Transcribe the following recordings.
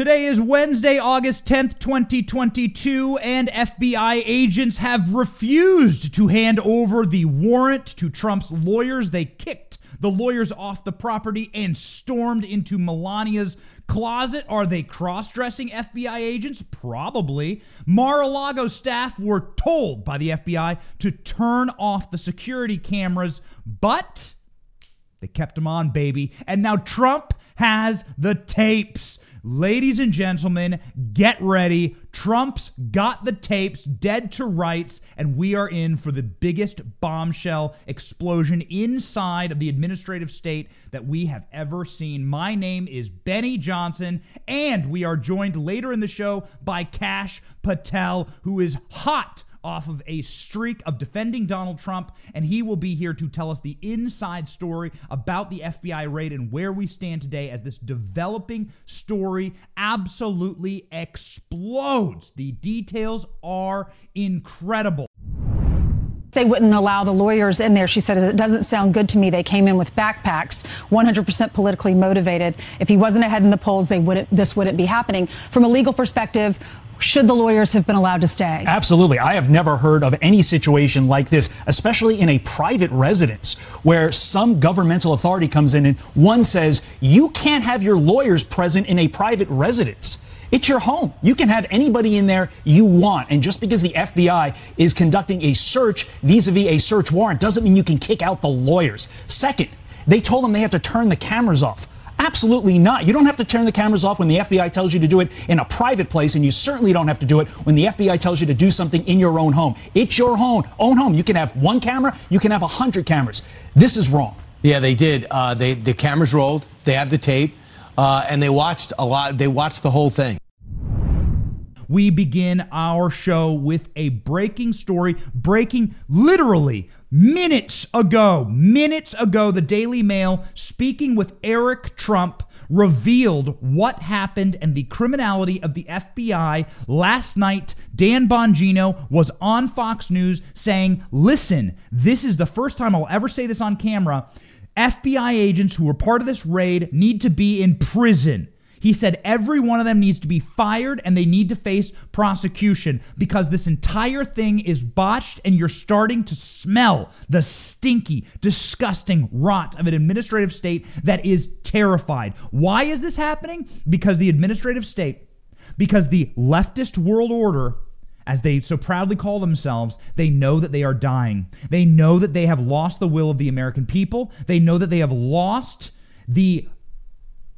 Today is Wednesday, August 10th, 2022, and FBI agents have refused to hand over the warrant to Trump's lawyers. They kicked the lawyers off the property and stormed into Melania's closet. Are they cross dressing FBI agents? Probably. Mar a Lago staff were told by the FBI to turn off the security cameras, but they kept them on, baby. And now Trump has the tapes. Ladies and gentlemen, get ready. Trump's got the tapes dead to rights, and we are in for the biggest bombshell explosion inside of the administrative state that we have ever seen. My name is Benny Johnson, and we are joined later in the show by Kash Patel, who is hot off of a streak of defending Donald Trump, and he will be here to tell us the inside story about the FBI raid and where we stand today as this developing story absolutely explodes. The details are incredible. They wouldn't allow the lawyers in there. She said, it doesn't sound good to me. They came in with backpacks, 100% politically motivated. If he wasn't ahead in the polls, they wouldn't, this wouldn't be happening. From a legal perspective, should the lawyers have been allowed to stay? Absolutely. I have never heard of any situation like this, especially in a private residence where some governmental authority comes in and one says, you can't have your lawyers present in a private residence. It's your home. You can have anybody in there you want. And just because the FBI is conducting a search vis-a-vis a search warrant doesn't mean you can kick out the lawyers. Second, they told them they have to turn the cameras off. Absolutely not. You don't have to turn the cameras off when the FBI tells you to do it in a private place, and you certainly don't have to do it when the FBI tells you to do something in your own home. It's your home, own home. You can have one camera, you can have a hundred cameras. This is wrong. Yeah, they did. Uh, they the cameras rolled. They have the tape, uh, and they watched a lot. They watched the whole thing. We begin our show with a breaking story, breaking literally Minutes ago, minutes ago, the Daily Mail, speaking with Eric Trump, revealed what happened and the criminality of the FBI. Last night, Dan Bongino was on Fox News saying, Listen, this is the first time I'll ever say this on camera. FBI agents who were part of this raid need to be in prison. He said every one of them needs to be fired and they need to face prosecution because this entire thing is botched and you're starting to smell the stinky, disgusting rot of an administrative state that is terrified. Why is this happening? Because the administrative state, because the leftist world order as they so proudly call themselves, they know that they are dying. They know that they have lost the will of the American people. They know that they have lost the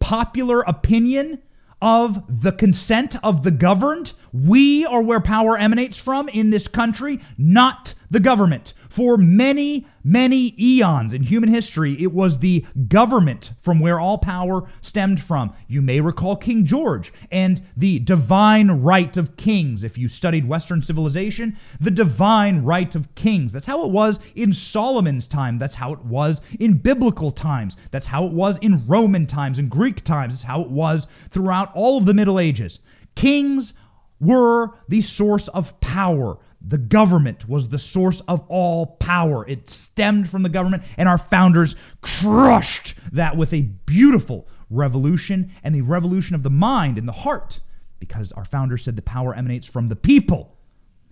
popular opinion of the consent of the governed. We are where power emanates from in this country, not the government. For many, many eons in human history, it was the government from where all power stemmed from. You may recall King George and the divine right of kings. If you studied Western civilization, the divine right of kings. That's how it was in Solomon's time. That's how it was in biblical times. That's how it was in Roman times and Greek times. That's how it was throughout all of the Middle Ages. Kings were the source of power. The government was the source of all power. It stemmed from the government, and our founders crushed that with a beautiful revolution and a revolution of the mind and the heart, because our founders said the power emanates from the people.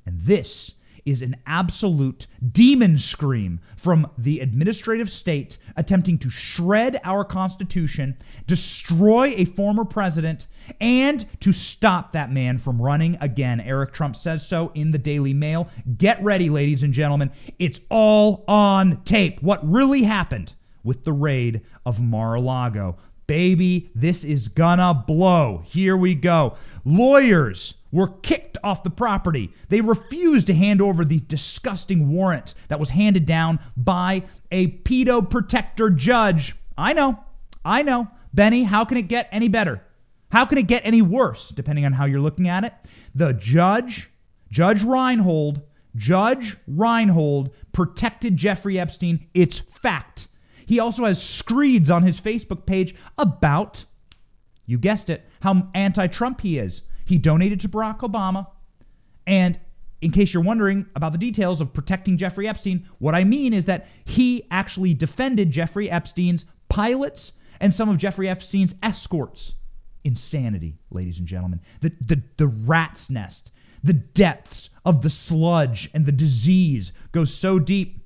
And this is an absolute demon scream from the administrative state attempting to shred our Constitution, destroy a former president, and to stop that man from running again. Eric Trump says so in the Daily Mail. Get ready, ladies and gentlemen. It's all on tape. What really happened with the raid of Mar a Lago. Baby, this is gonna blow. Here we go. Lawyers were kicked off the property. They refused to hand over the disgusting warrant that was handed down by a pedo protector judge. I know, I know. Benny, how can it get any better? How can it get any worse, depending on how you're looking at it? The judge, Judge Reinhart, Judge Reinhart protected Jeffrey Epstein. It's fact. He also has screeds on his Facebook page about, you guessed it, how anti Trump he is. He donated to Barack Obama. And in case you're wondering about the details of protecting Jeffrey Epstein, what I mean is that he actually defended Jeffrey Epstein's pilots and some of Jeffrey Epstein's escorts. insanity, ladies and gentlemen. The, the, the rat's nest, the depths of the sludge and the disease go so deep.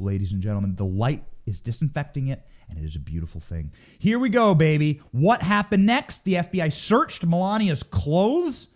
Ladies and gentlemen, the light is disinfecting it, and it is a beautiful thing. Here we go, baby. What happened next? The FBI searched Melania's clothes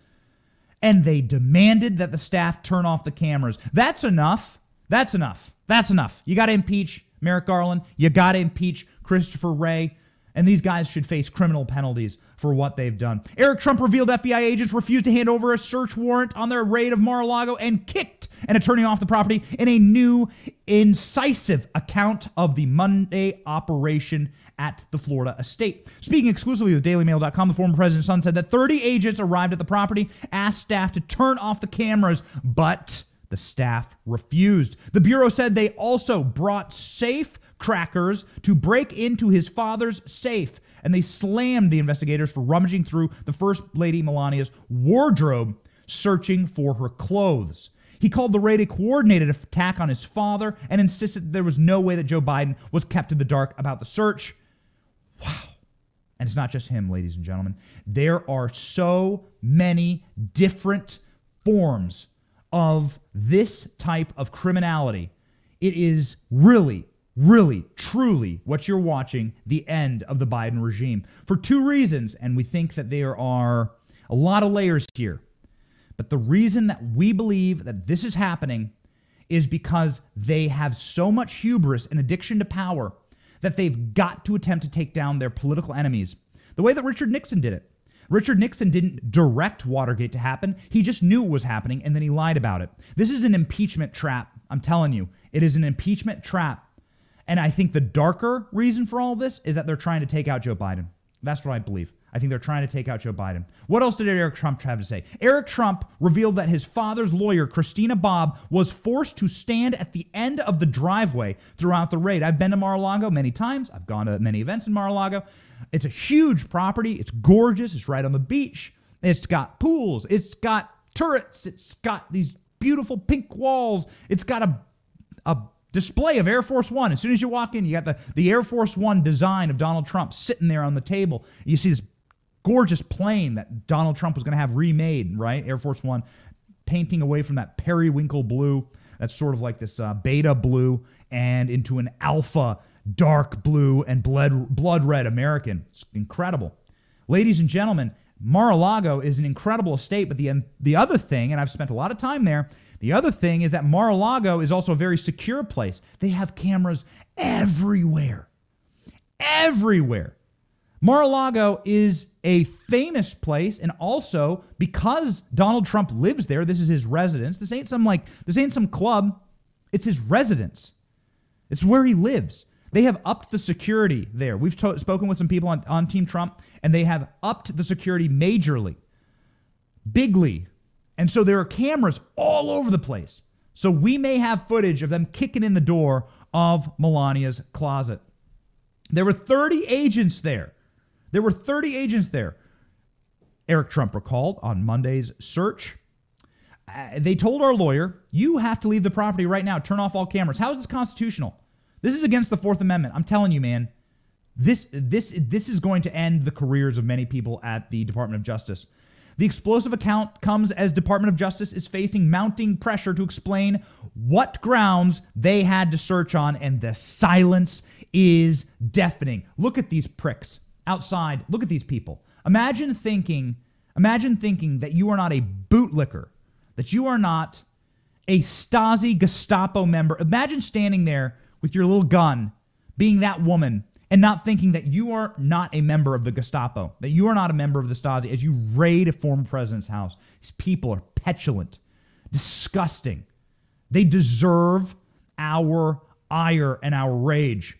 and they demanded that the staff turn off the cameras. That's enough. That's enough. That's enough. You got to impeach Merrick Garland. You got to impeach Christopher Wray. And these guys should face criminal penalties for what they've done. Eric Trump revealed FBI agents refused to hand over a search warrant on their raid of Mar a Lago and kicked an attorney off the property in a new, incisive account of the Monday operation at the Florida estate. Speaking exclusively with DailyMail.com, the former president's son said that 30 agents arrived at the property, asked staff to turn off the cameras, but the staff refused. The Bureau said they also brought safe crackers to break into his father's safe, and they slammed the investigators for rummaging through the First Lady Melania's wardrobe searching for her clothes. He called the raid a coordinated attack on his father and insisted that there was no way that Joe Biden was kept in the dark about the search. Wow. And it's not just him, ladies and gentlemen. There are so many different forms of this type of criminality. It is really, really, truly what you're watching the end of the Biden regime for two reasons. And we think that there are a lot of layers here. But the reason that we believe that this is happening is because they have so much hubris and addiction to power that they've got to attempt to take down their political enemies the way that Richard Nixon did it. Richard Nixon didn't direct Watergate to happen. He just knew it was happening and then he lied about it. This is an impeachment trap. I'm telling you, it is an impeachment trap. And I think the darker reason for all this is that they're trying to take out Joe Biden. That's what I believe. I think they're trying to take out Joe Biden. What else did Eric Trump have to say? Eric Trump revealed that his father's lawyer, Christina Bobb, was forced to stand at the end of the driveway throughout the raid. I've been to Mar a Lago many times, I've gone to many events in Mar a Lago. It's a huge property, it's gorgeous, it's right on the beach, it's got pools, it's got turrets, it's got these beautiful pink walls, it's got a, a display of Air Force One. As soon as you walk in, you got the, the Air Force One design of Donald Trump sitting there on the table. You see this gorgeous plane that Donald Trump was going to have remade, right? Air Force One, painting away from that periwinkle blue that's sort of like this uh, beta blue and into an alpha dark blue and blood, blood red American. It's incredible. Ladies and gentlemen, Mar-a-Lago is an incredible estate, but the, the other thing, and I've spent a lot of time there, the other thing is that Mar-a-Lago is also a very secure place. They have cameras everywhere. Everywhere. Mar-a-Lago is a famous place, and also because Donald Trump lives there, this is his residence. This ain't some like this ain't some club. It's his residence. It's where he lives. They have upped the security there. We've to- spoken with some people on, on Team Trump, and they have upped the security majorly, bigly. And so there are cameras all over the place. So we may have footage of them kicking in the door of Melania's closet. There were 30 agents there. There were 30 agents there. Eric Trump recalled on Monday's search. Uh, they told our lawyer, you have to leave the property right now. Turn off all cameras. How is this constitutional? This is against the Fourth Amendment. I'm telling you, man. This this this is going to end the careers of many people at the Department of Justice. The explosive account comes as Department of Justice is facing mounting pressure to explain what grounds they had to search on, and the silence is deafening. Look at these pricks outside. Look at these people. Imagine thinking, imagine thinking that you are not a bootlicker, that you are not a Stasi Gestapo member. Imagine standing there with your little gun, being that woman, and not thinking that you are not a member of the Gestapo, that you are not a member of the Stasi as you raid a former president's house. These people are petulant, disgusting. They deserve our ire and our rage.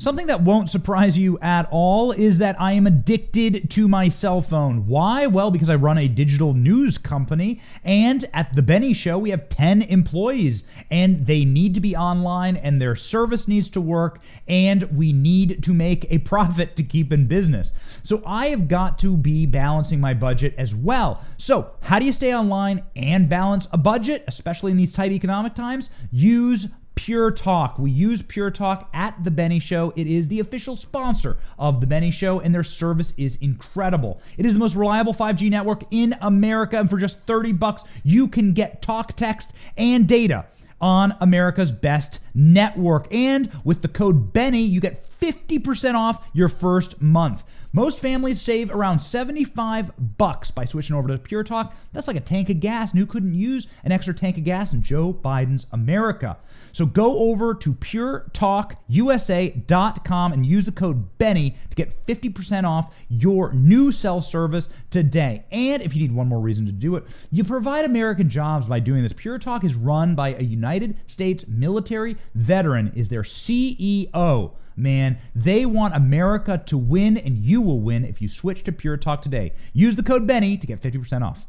Something that won't surprise you at all is that I am addicted to my cell phone. Why? Well, because I run a digital news company, and at The Benny Show, we have 10 employees, and they need to be online, and their service needs to work, and we need to make a profit to keep in business. So I have got to be balancing my budget as well. So, how do you stay online and balance a budget, especially in these tight economic times? Use Pure Talk. We use Pure Talk at The Benny Show. It is the official sponsor of The Benny Show, and their service is incredible. It is the most reliable 5G network in America, and for just 30 bucks, you can get talk, text, and data on America's best network. And with the code Benny, you get 50% off your first month. Most families save around 75 bucks by switching over to Pure Talk. That's like a tank of gas, and who couldn't use an extra tank of gas in Joe Biden's America? So go over to puretalkusa.com and use the code Benny to get 50% off your new cell service today. And if you need one more reason to do it, you provide American jobs by doing this. Pure Talk is run by a United States military veteran is their CEO man. They want America to win, and you will win if you switch to Pure Talk today. Use the code Benny to get 50% off.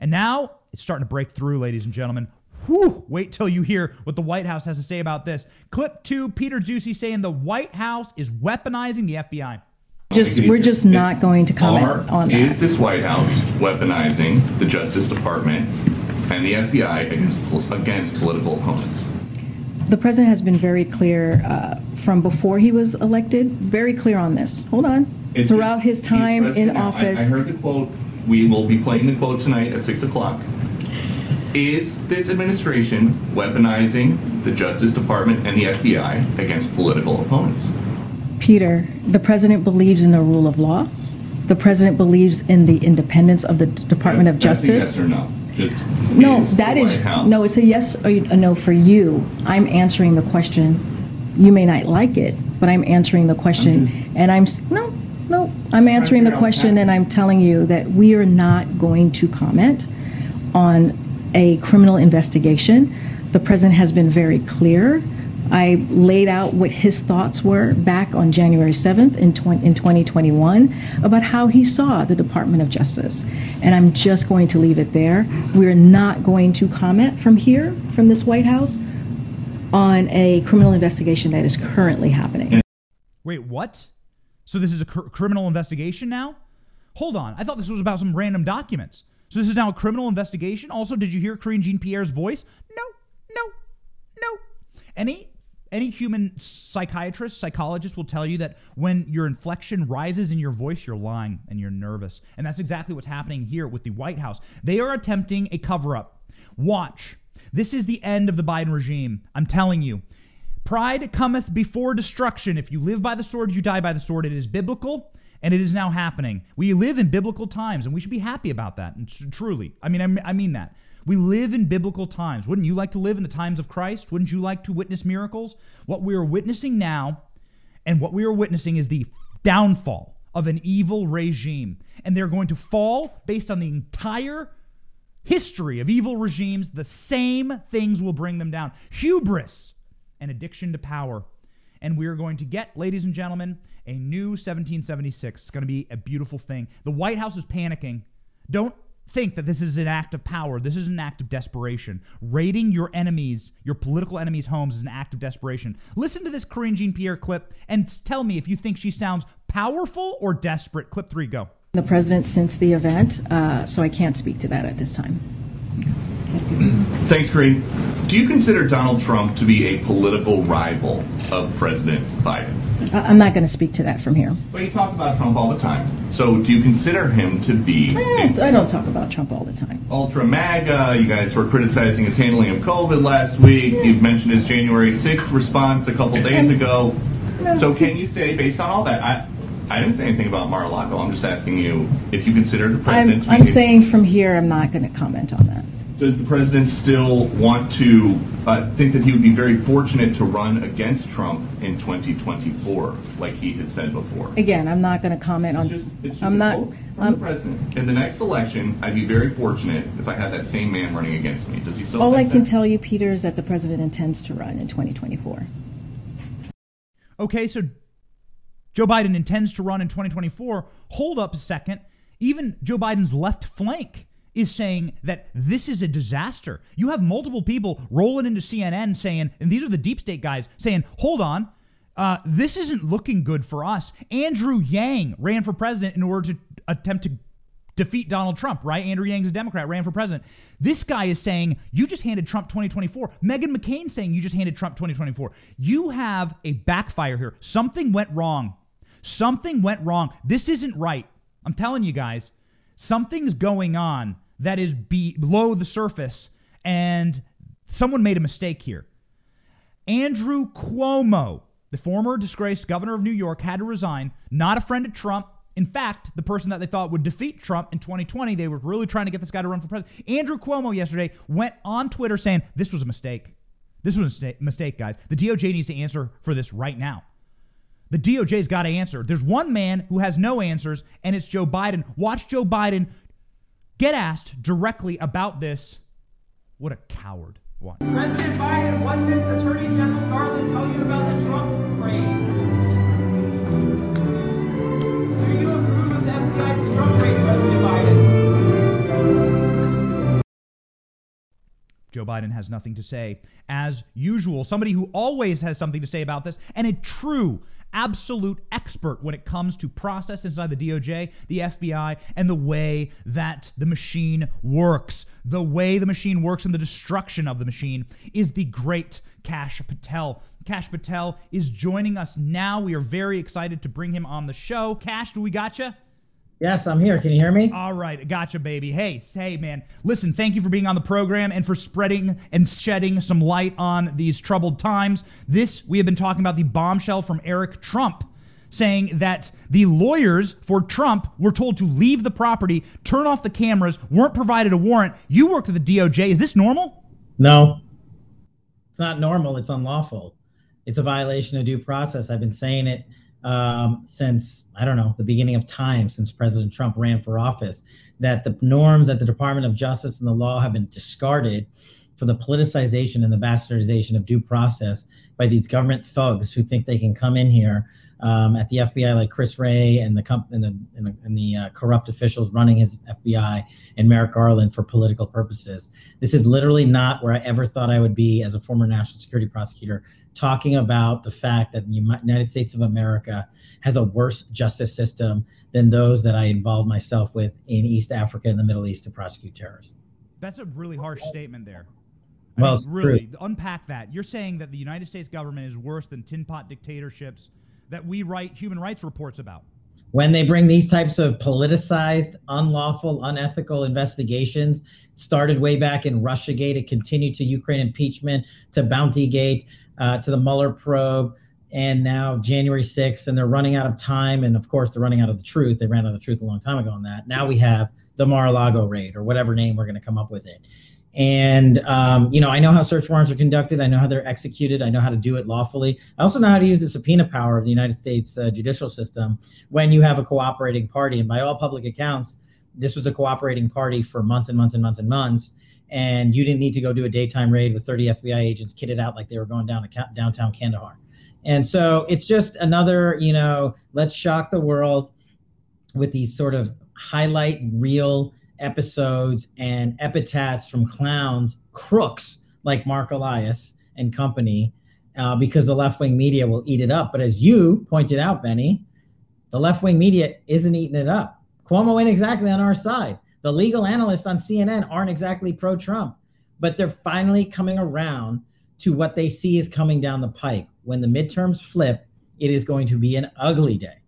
And now it's starting to break through, ladies and gentlemen. Whew, wait till you hear what the White House has to say about this. Clip two Peter Doocy saying the White House is weaponizing the FBI. Just, we're just not going to comment Are- on Is that. this White House weaponizing the Justice Department and the FBI against, against political opponents? The president has been very clear uh, from before he was elected, very clear on this. Hold on. It's Throughout his time in now. I- office. I heard the quote. We will be playing the quote tonight at 6 o'clock. Is this administration weaponizing the Justice Department and the FBI against political opponents? Peter, the president believes in the rule of law. The president believes in the independence of the Department of Justice. That's yes or no? Just No, that is House- no. It's a yes or a no for you. I'm answering the question. You may not like it, but I'm answering the question, just- and I'm no, no. I'm answering the question, and I'm telling you that we are not going to comment on a criminal investigation. The president has been very clear. I laid out what his thoughts were back on January 7th in, 20, in 2021 about how he saw the Department of Justice. And I'm just going to leave it there. We're not going to comment from here, from this White House, on a criminal investigation that is currently happening. Wait, what? So this is a cr- criminal investigation now? Hold on. I thought this was about some random documents. So this is now a criminal investigation? Also, did you hear Karine Jean Pierre's voice? No, no, no. Any any human psychiatrist, psychologist will tell you that when your inflection rises in your voice, you're lying and you're nervous. And that's exactly what's happening here with the White House. They are attempting a cover up. Watch. This is the end of the Biden regime. I'm telling you. Pride cometh before destruction. If you live by the sword, you die by the sword. It is biblical, and it is now happening. We live in biblical times, and we should be happy about that. And truly, I mean- I mean that. We live in biblical times. Wouldn't you like to live in the times of Christ? Wouldn't you like to witness miracles? What we are witnessing now, and what we are witnessing is the downfall of an evil regime, and they're going to fall based on the entire history of evil regimes. The same things will bring them down: hubris and addiction to power. And we are going to get, ladies and gentlemen, a new 1776. It's going to be a beautiful thing. The White House is panicking. Don't think that this is an act of power. This is an act of desperation. Raiding your enemies, your political enemies' homes, is an act of desperation. Listen to this Karine Jean Pierre clip and tell me if you think she sounds powerful or desperate. Clip three, go. The president since the event, uh, so I can't speak to that at this time. Thanks, Karine. Do you consider Donald Trump to be a political rival of President Biden? I'm not going to speak to that from here. Well, you talk about Trump all the time. So do you consider him to be I don't, I don't talk about Trump all the time. ultra MAGA? You guys were criticizing his handling of COVID last week. You've mentioned his January 6th response a couple days ago. So can you say, based on all that, I, I didn't say anything about Mar-a-Lago. I'm just asking you if you consider the president I'm, to be I'm saying from here, I'm not going to comment on that. Does the president still want to uh, think that he would be very fortunate to run against Trump in 2024, like he had said before? Again, I'm not going to comment on. It's just, it's just I'm a not. quote from the I'm, president. In the next election, I'd be very fortunate if I had that same man running against me. Does he still? all I can that? tell you, Peter, is that the president intends to run in 2024. Okay, so Joe Biden intends to run in 2024. Hold up a second. Even Joe Biden's left flank is saying that this is a disaster. You have multiple people rolling into CNN saying, and these are the deep state guys saying, hold on, uh, this isn't looking good for us. Andrew Yang ran for president in order to attempt to defeat Donald Trump, right? Andrew Yang's a Democrat, ran for president. This guy is saying, you just handed Trump 2024. Meghan McCain saying, you just handed Trump 2024. You have a backfire here. Something went wrong. Something went wrong. This isn't right. I'm telling you guys, something's going on that is below the surface, and someone made a mistake here. Andrew Cuomo, the former disgraced governor of New York, had to resign, not a friend of Trump. In fact, the person that they thought would defeat Trump in 2020, they were really trying to get this guy to run for president. Andrew Cuomo yesterday went on Twitter saying this was a mistake. This was a mistake, guys. The DOJ needs to answer for this right now. The DOJ's got to answer. There's one man who has no answers, and it's Joe Biden. Watch Joe Biden get asked directly about this. What a coward. What? President Biden, what did Attorney General Garland tell you about the Trump raid? Do you approve of the FBI's Trump raid, President Biden? Joe Biden has nothing to say. As usual, somebody who always has something to say about this, and a true absolute expert when it comes to process inside the DOJ, the FBI, and the way that the machine works. The way the machine works and the destruction of the machine is the great Kash Patel. Kash Patel is joining us now. We are very excited to bring him on the show. Kash, do we got you? Yes, I'm here. Can you hear me? All right, gotcha, baby. Hey, say, man, listen, thank you for being on the program and for spreading and shedding some light on these troubled times. This, we have been talking about the bombshell from Eric Trump saying that the lawyers for Trump were told to leave the property, turn off the cameras, weren't provided a warrant. You worked at the DOJ. Is this normal? No, it's not normal. It's unlawful. It's a violation of due process. I've been saying it um, since I don't know the beginning of time, since President Trump ran for office, that the norms at the Department of Justice and the law have been discarded for the politicization and the bastardization of due process by these government thugs who think they can come in here um, at the FBI, like Chris Wray and the comp- and the and the, and the uh, corrupt officials running his FBI and Merrick Garland for political purposes. This is literally not where I ever thought I would be as a former national security prosecutor, talking about the fact that the United States of America has a worse justice system than those that I involved myself with in East Africa and the Middle East to prosecute terrorists. That's a really harsh statement there. I well, mean, really, true. unpack that. You're saying that the United States government is worse than tin pot dictatorships that we write human rights reports about. When they bring these types of politicized, unlawful, unethical investigations, started way back in Russiagate, it continued to Ukraine impeachment, to Bountygate, uh, to the Mueller probe, and now January 6th, and they're running out of time. And of course, they're running out of the truth. They ran out of the truth a long time ago on that. Now we have the Mar-a-Lago raid, or whatever name we're going to come up with it. And um, you know, I know how search warrants are conducted. I know how they're executed. I know how to do it lawfully. I also know how to use the subpoena power of the United States uh, judicial system when you have a cooperating party. And by all public accounts, this was a cooperating party for months and months and months and months. And you didn't need to go do a daytime raid with 30 FBI agents kitted out like they were going down to downtown Kandahar. And so it's just another, you know, let's shock the world with these sort of highlight reel episodes and epithets from clowns, crooks like Marc Elias and company, uh, because the left wing media will eat it up. But as you pointed out, Benny, the left wing media isn't eating it up. Cuomo ain't exactly on our side. The legal analysts on CNN aren't exactly pro Trump, but they're finally coming around to what they see is coming down the pike. When the midterms flip, it is going to be an ugly day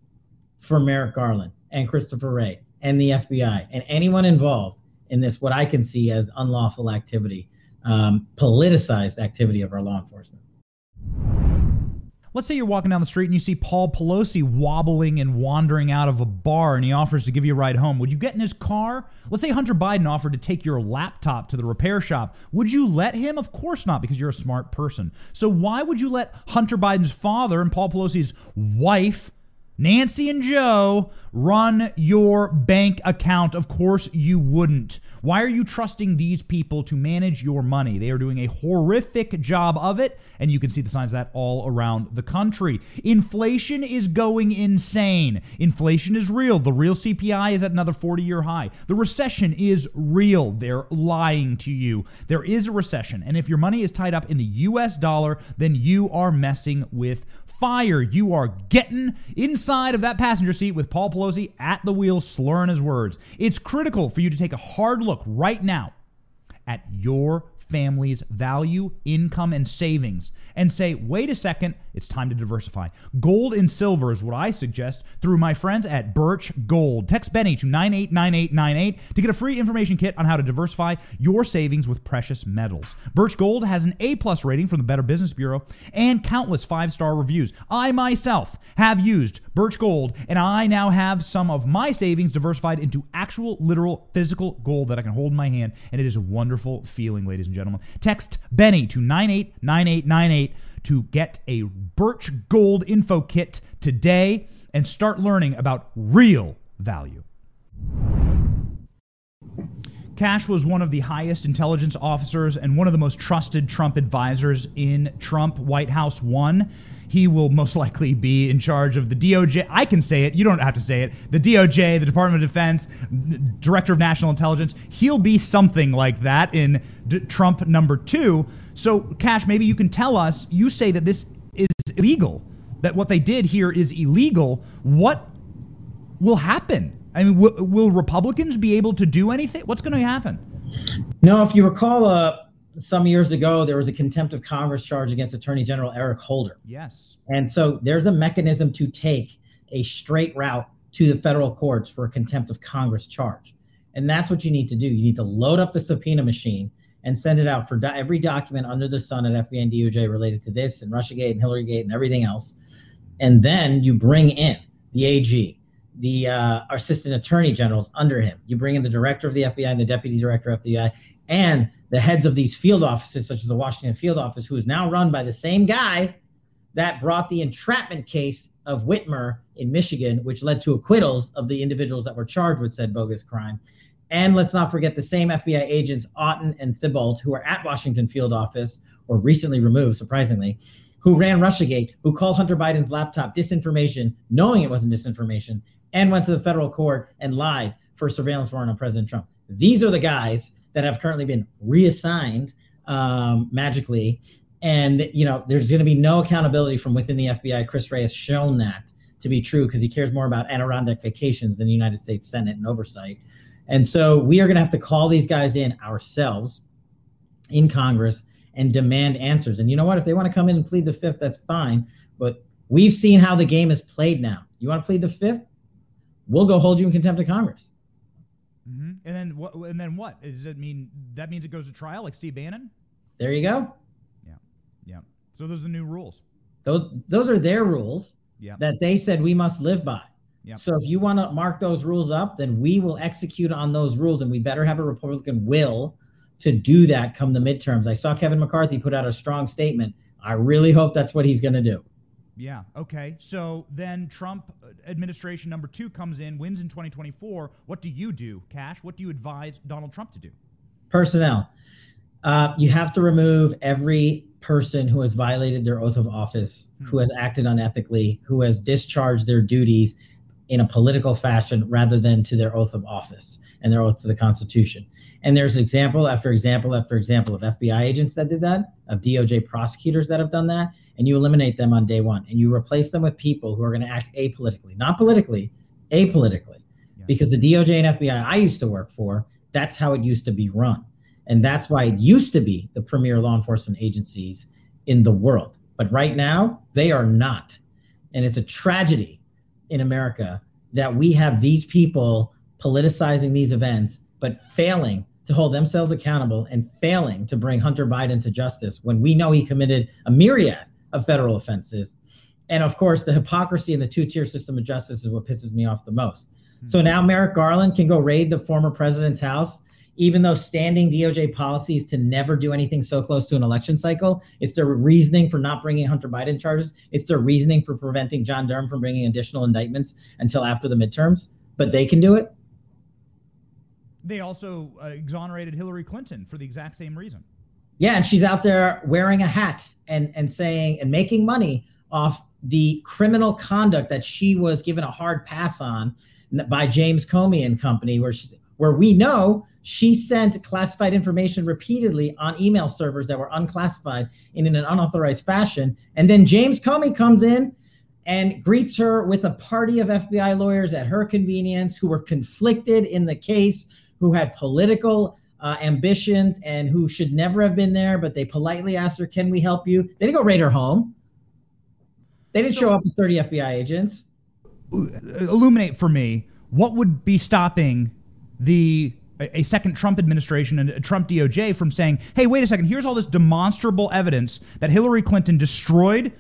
for Merrick Garland and Christopher Wray and the FBI and anyone involved in this, what I can see as unlawful activity, um, politicized activity of our law enforcement. Let's say you're walking down the street and you see Paul Pelosi wobbling and wandering out of a bar and he offers to give you a ride home. Would you get in his car? Let's say Hunter Biden offered to take your laptop to the repair shop. Would you let him? Of course not, because you're a smart person. So why would you let Hunter Biden's father and Paul Pelosi's wife Nancy and Joe run your bank account. Of course, you wouldn't. Why are you trusting these people to manage your money? They are doing a horrific job of it, and you can see the signs of that all around the country. Inflation is going insane. Inflation is real. The real CPI is at another 40 year high. The recession is real. They're lying to you. There is a recession, and if your money is tied up in the US dollar, then you are messing with fire. You are getting inside of that passenger seat with Paul Pelosi at the wheel slurring his words. It's critical for you to take a hard look right now at your family's value, income, and savings and say, wait a second, it's time to diversify. Gold and silver is what I suggest through my friends at Birch Gold. Text Benny to 989898 to get a free information kit on how to diversify your savings with precious metals. Birch Gold has an A plus rating from the Better Business Bureau and countless five star reviews. I myself have used Birch Gold, and I now have some of my savings diversified into actual, literal, physical gold that I can hold in my hand, and it is a wonderful feeling, ladies and gentlemen. Text Benny to 989898 to get a Birch Gold info kit today and start learning about real value. Kash was one of the highest intelligence officers and one of the most trusted Trump advisors in Trump White House 1 he will most likely be in charge of the DOJ. I can say it. You don't have to say it. The DOJ, the Department of Defense, Director of National Intelligence. He'll be something like that in D- Trump number two. So, Kash, maybe you can tell us. You say that this is illegal. That what they did here is illegal. What will happen? I mean, will, will Republicans be able to do anything? What's going to happen? No, if you recall, uh, some years ago, there was a contempt of Congress charge against Attorney General Eric Holder. Yes. And so there's a mechanism to take a straight route to the federal courts for a contempt of Congress charge. And that's what you need to do. You need to load up the subpoena machine and send it out for do- every document under the sun at FBI and DOJ related to this and Russiagate and Hillarygate and everything else. And then you bring in the AG, the uh, assistant attorney generals under him. You bring in the director of the FBI and the deputy director of the FBI and the heads of these field offices, such as the Washington field office, who is now run by the same guy that brought the entrapment case of Whitmer in Michigan, which led to acquittals of the individuals that were charged with said bogus crime. And let's not forget the same FBI agents, Auten and Thibault, who are at Washington field office or recently removed, surprisingly, who ran Russiagate, who called Hunter Biden's laptop disinformation, knowing it wasn't disinformation, and went to the federal court and lied for a surveillance warrant on President Trump. These are the guys that have currently been reassigned um, magically. And you know, there's going to be no accountability from within the FBI. Chris Wray has shown that to be true because he cares more about Adirondack vacations than the United States Senate and oversight. And so we are going to have to call these guys in ourselves in Congress and demand answers. And you know what? If they want to come in and plead the fifth, that's fine. But we've seen how the game is played now. You want to plead the fifth? We'll go hold you in contempt of Congress. Mm-hmm. And then what? And then what? Does it mean that means it goes to trial like Steve Bannon? There you go. Yeah, yeah. So those are the new rules. Those those are their rules. Yeah. That they said we must live by. Yeah. So if you want to mark those rules up, then we will execute on those rules, and we better have a Republican will to do that come the midterms. I saw Kevin McCarthy put out a strong statement. I really hope that's what he's going to do. Yeah. Okay. So then Trump administration number two comes in, wins in 2024. What do you do, Kash? What do you advise Donald Trump to do? Personnel. Uh, you have to remove every person who has violated their oath of office, hmm. who has acted unethically, who has discharged their duties in a political fashion rather than to their oath of office and their oath to the Constitution. And there's example after example after example of FBI agents that did that, of DOJ prosecutors that have done that, and you eliminate them on day one and you replace them with people who are going to act apolitically, not politically, apolitically. Yeah. Because the DOJ and FBI I used to work for, that's how it used to be run. And that's why it used to be the premier law enforcement agencies in the world. But right now, they are not. And it's a tragedy in America that we have these people politicizing these events, but failing to hold themselves accountable and failing to bring Hunter Biden to justice when we know he committed a myriad of federal offenses. And of course, the hypocrisy in the two tier system of justice is what pisses me off the most. Mm-hmm. So now Merrick Garland can go raid the former president's house, even though standing DOJ policy is to never do anything so close to an election cycle. It's their reasoning for not bringing Hunter Biden charges, it's their reasoning for preventing John Durham from bringing additional indictments until after the midterms. But they can do it. They also uh, exonerated Hillary Clinton for the exact same reason. Yeah, and she's out there wearing a hat and and saying and making money off the criminal conduct that she was given a hard pass on by James Comey and company, where she's where we know she sent classified information repeatedly on email servers that were unclassified and in an unauthorized fashion. And then James Comey comes in and greets her with a party of FBI lawyers at her convenience who were conflicted in the case, who had political uh, ambitions, and who should never have been there. But they politely asked her, Can we help you? They didn't go raid her home. They didn't show up with 30 FBI agents. Illuminate for me what would be stopping the a second Trump administration and a Trump DOJ from saying, hey, wait a second, here's all this demonstrable evidence that Hillary Clinton destroyed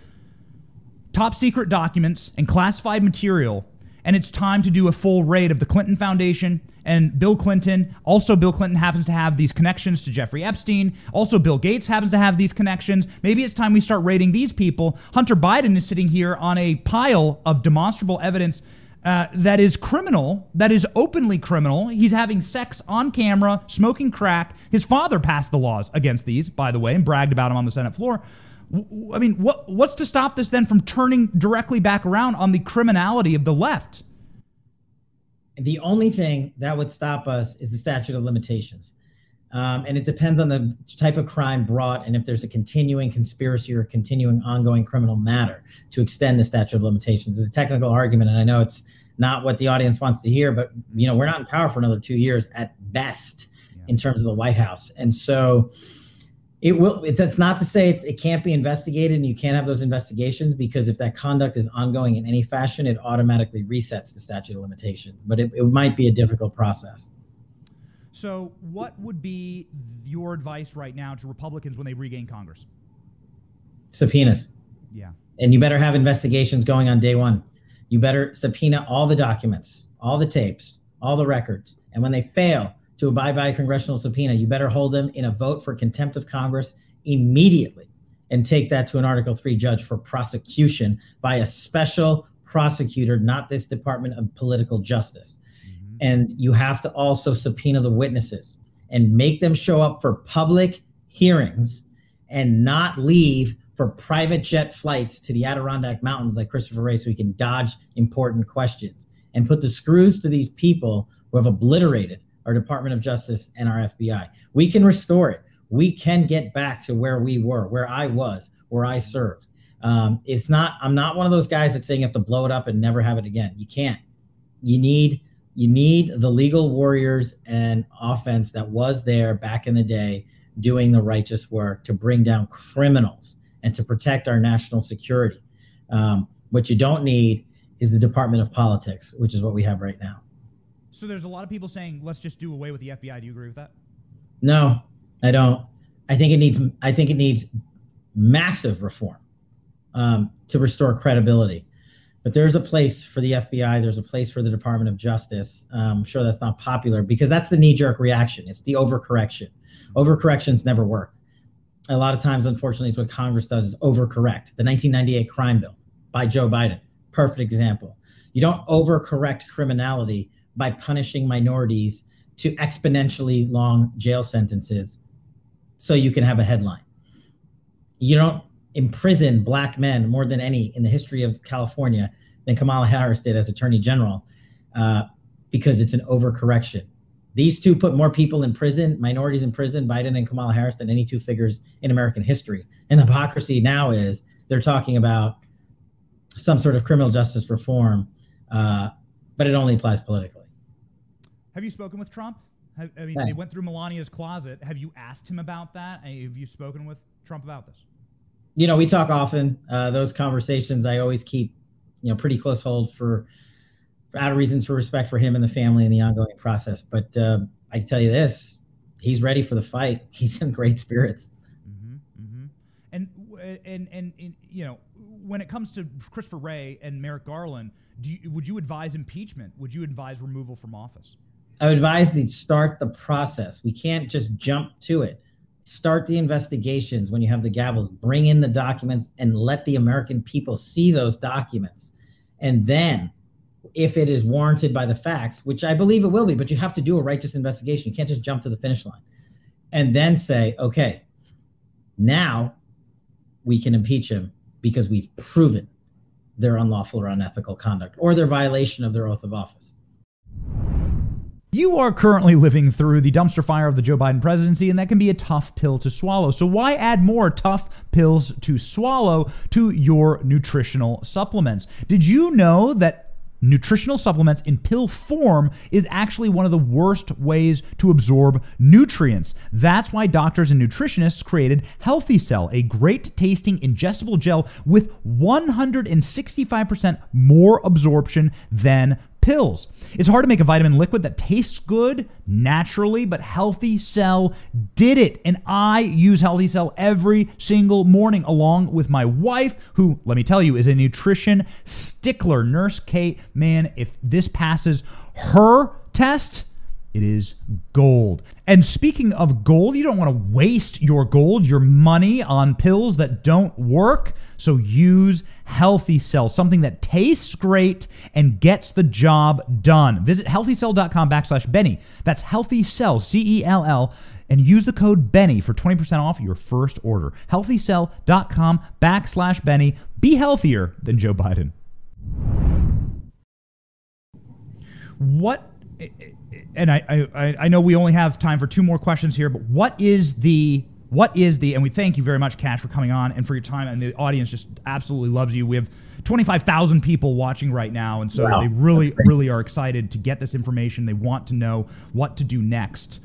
top secret documents and classified material, and it's time to do a full raid of the Clinton Foundation and Bill Clinton. Also, Bill Clinton happens to have these connections to Jeffrey Epstein. Also, Bill Gates happens to have these connections. Maybe it's time we start raiding these people. Hunter Biden is sitting here on a pile of demonstrable evidence uh, that is criminal, that is openly criminal. He's having sex on camera, smoking crack. His father passed the laws against these, by the way, and bragged about him on the Senate floor. I mean, what what's to stop this then from turning directly back around on the criminality of the left? The only thing that would stop us is the statute of limitations. Um, and it depends on the type of crime brought and if there's a continuing conspiracy or continuing ongoing criminal matter to extend the statute of limitations. It's a technical argument, and I know it's not what the audience wants to hear, but you know we're not in power for another two years at best yeah. in terms of the White House, and so it will. It's not to say it can't be investigated, and you can't have those investigations because if that conduct is ongoing in any fashion, it automatically resets the statute of limitations. But it, it might be a difficult process. So, what would be your advice right now to Republicans when they regain Congress? Subpoenas. Yeah. And you better have investigations going on day one. You better subpoena all the documents, all the tapes, all the records. And when they fail to abide by a congressional subpoena, you better hold them in a vote for contempt of Congress immediately and take that to an Article 3 judge for prosecution by a special prosecutor, not this Department of Political Justice and you have to also subpoena the witnesses and make them show up for public hearings and not leave for private jet flights to the Adirondack Mountains like Christopher Wray so he can dodge important questions and put the screws to these people who have obliterated our Department of Justice and our FBI. We can restore it. We can get back to where we were, where I was, where I served. Um, it's not, I'm not one of those guys that's saying you have to blow it up and never have it again. You can't. You need you need the legal warriors and offense that was there back in the day doing the righteous work to bring down criminals and to protect our national security. Um, what you don't need is the Department of Politics, which is what we have right now. So there's a lot of people saying, let's just do away with the FBI. Do you agree with that? No, I don't. I think it needs. I think it needs massive reform um, to restore credibility but there's a place for the FBI. There's a place for the Department of Justice. Um, I'm sure that's not popular because that's the knee jerk reaction. It's the overcorrection. Overcorrections never work. A lot of times, unfortunately, it's what Congress does is overcorrect. The 1998 crime bill by Joe Biden, perfect example. You don't overcorrect criminality by punishing minorities to exponentially long jail sentences so you can have a headline. You don't imprison black men more than any in the history of California than Kamala Harris did as Attorney General uh, because it's an overcorrection. These two put more people in prison, minorities in prison, Biden and Kamala Harris, than any two figures in American history. And the hypocrisy now is they're talking about some sort of criminal justice reform, uh, but it only applies politically. Have you spoken with Trump? Have, I mean, yeah. they went through Melania's closet. Have you asked him about that? Have you spoken with Trump about this? You know, we talk often. Uh, those conversations I always keep, you know, pretty close hold for, for out of reasons for respect for him and the family and the ongoing process. But uh, I can tell you this: he's ready for the fight. He's in great spirits. Mm-hmm, mm-hmm. And, and and and you know, when it comes to Christopher Wray and Merrick Garland, do you, would you advise impeachment? Would you advise removal from office? I would advise to start the process. We can't just jump to it start the investigations when you have the gavels. Bring in the documents and let the american people see those documents. And then if it is warranted by the facts which i believe it will be but you have to do a righteous investigation. You can't just jump to the finish line. And then say okay now we can impeach him because we've proven their unlawful or unethical conduct or their violation of their oath of office You are currently living through the dumpster fire of the Joe Biden presidency, and that can be a tough pill to swallow. So, why add more tough pills to swallow to your nutritional supplements? Did you know that nutritional supplements in pill form is actually one of the worst ways to absorb nutrients. That's why doctors and nutritionists created Healthy Cell, a great tasting ingestible gel with 165% more absorption than pills. It's hard to make a vitamin liquid that tastes good naturally, but Healthy Cell did it. And I use Healthy Cell every single morning along with my wife, who, let me tell you, is a nutrition stickler. Nurse Kate, man, if this passes her test, it is gold. And speaking of gold, you don't want to waste your gold, your money on pills that don't work. So use Healthy Cell, something that tastes great and gets the job done. Visit healthycell.com backslash Benny. That's Healthy Cell, C E L L, and use the code Benny for 20% off your first order. Healthycell.com backslash Benny. Be healthier than Joe Biden. What and I, I I know we only have time for two more questions here, but what is the what is the and we thank you very much, Kash, for coming on and for your time. And the audience just absolutely loves you. We have 25,000 people watching right now, and so Wow, they really really are excited to get this information. They want to know what to do next.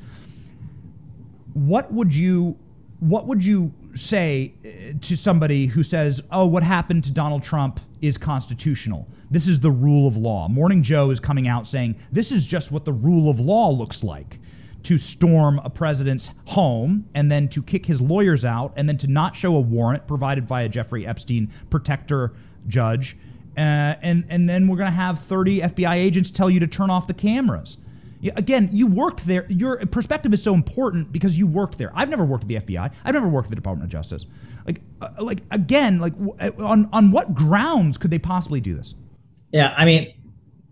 What would you what would you say uh, to somebody who says, "Oh, what happened to Donald Trump is constitutional. This is the rule of law." Morning Joe is coming out saying, "This is just what the rule of law looks like." To storm a president's home and then to kick his lawyers out and then to not show a warrant provided via Jeffrey Epstein protector judge. Uh, and, and then we're going to have 30 FBI agents tell you to turn off the cameras. Again, you worked there. Your perspective is so important because you worked there. I've never worked at the FBI. I've never worked at the Department of Justice. Like, uh, like again, like uh, on on what grounds could they possibly do this? Yeah, I mean,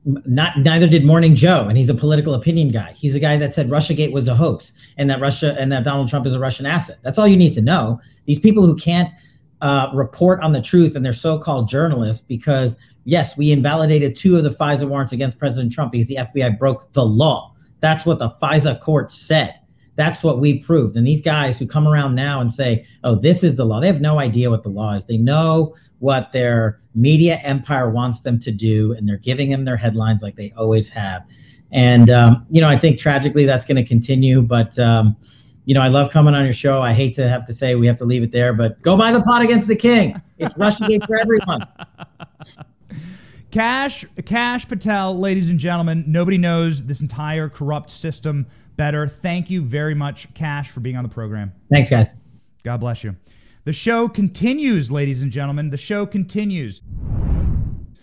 not neither did Morning Joe, and he's a political opinion guy. He's the guy that said RussiaGate was a hoax and that Russia and that Donald Trump is a Russian asset. That's all you need to know. These people who can't uh, report on the truth and they're so-called journalists because yes, we invalidated two of the FISA warrants against President Trump because the FBI broke the law. That's what the FISA court said. That's what we proved. And these guys who come around now and say, oh, this is the law, they have no idea what the law is. They know what their media empire wants them to do, and they're giving them their headlines like they always have. And, um, you know, I think tragically that's going to continue. But, um, you know, I love coming on your show. I hate to have to say we have to leave it there, but go buy the Plot Against the King. It's Russiagate for everyone. Kash Kash Patel, ladies and gentlemen, nobody knows this entire corrupt system better. Thank you very much, Kash, for being on the program. Thanks, guys. God bless you. The show continues, ladies and gentlemen. The show continues.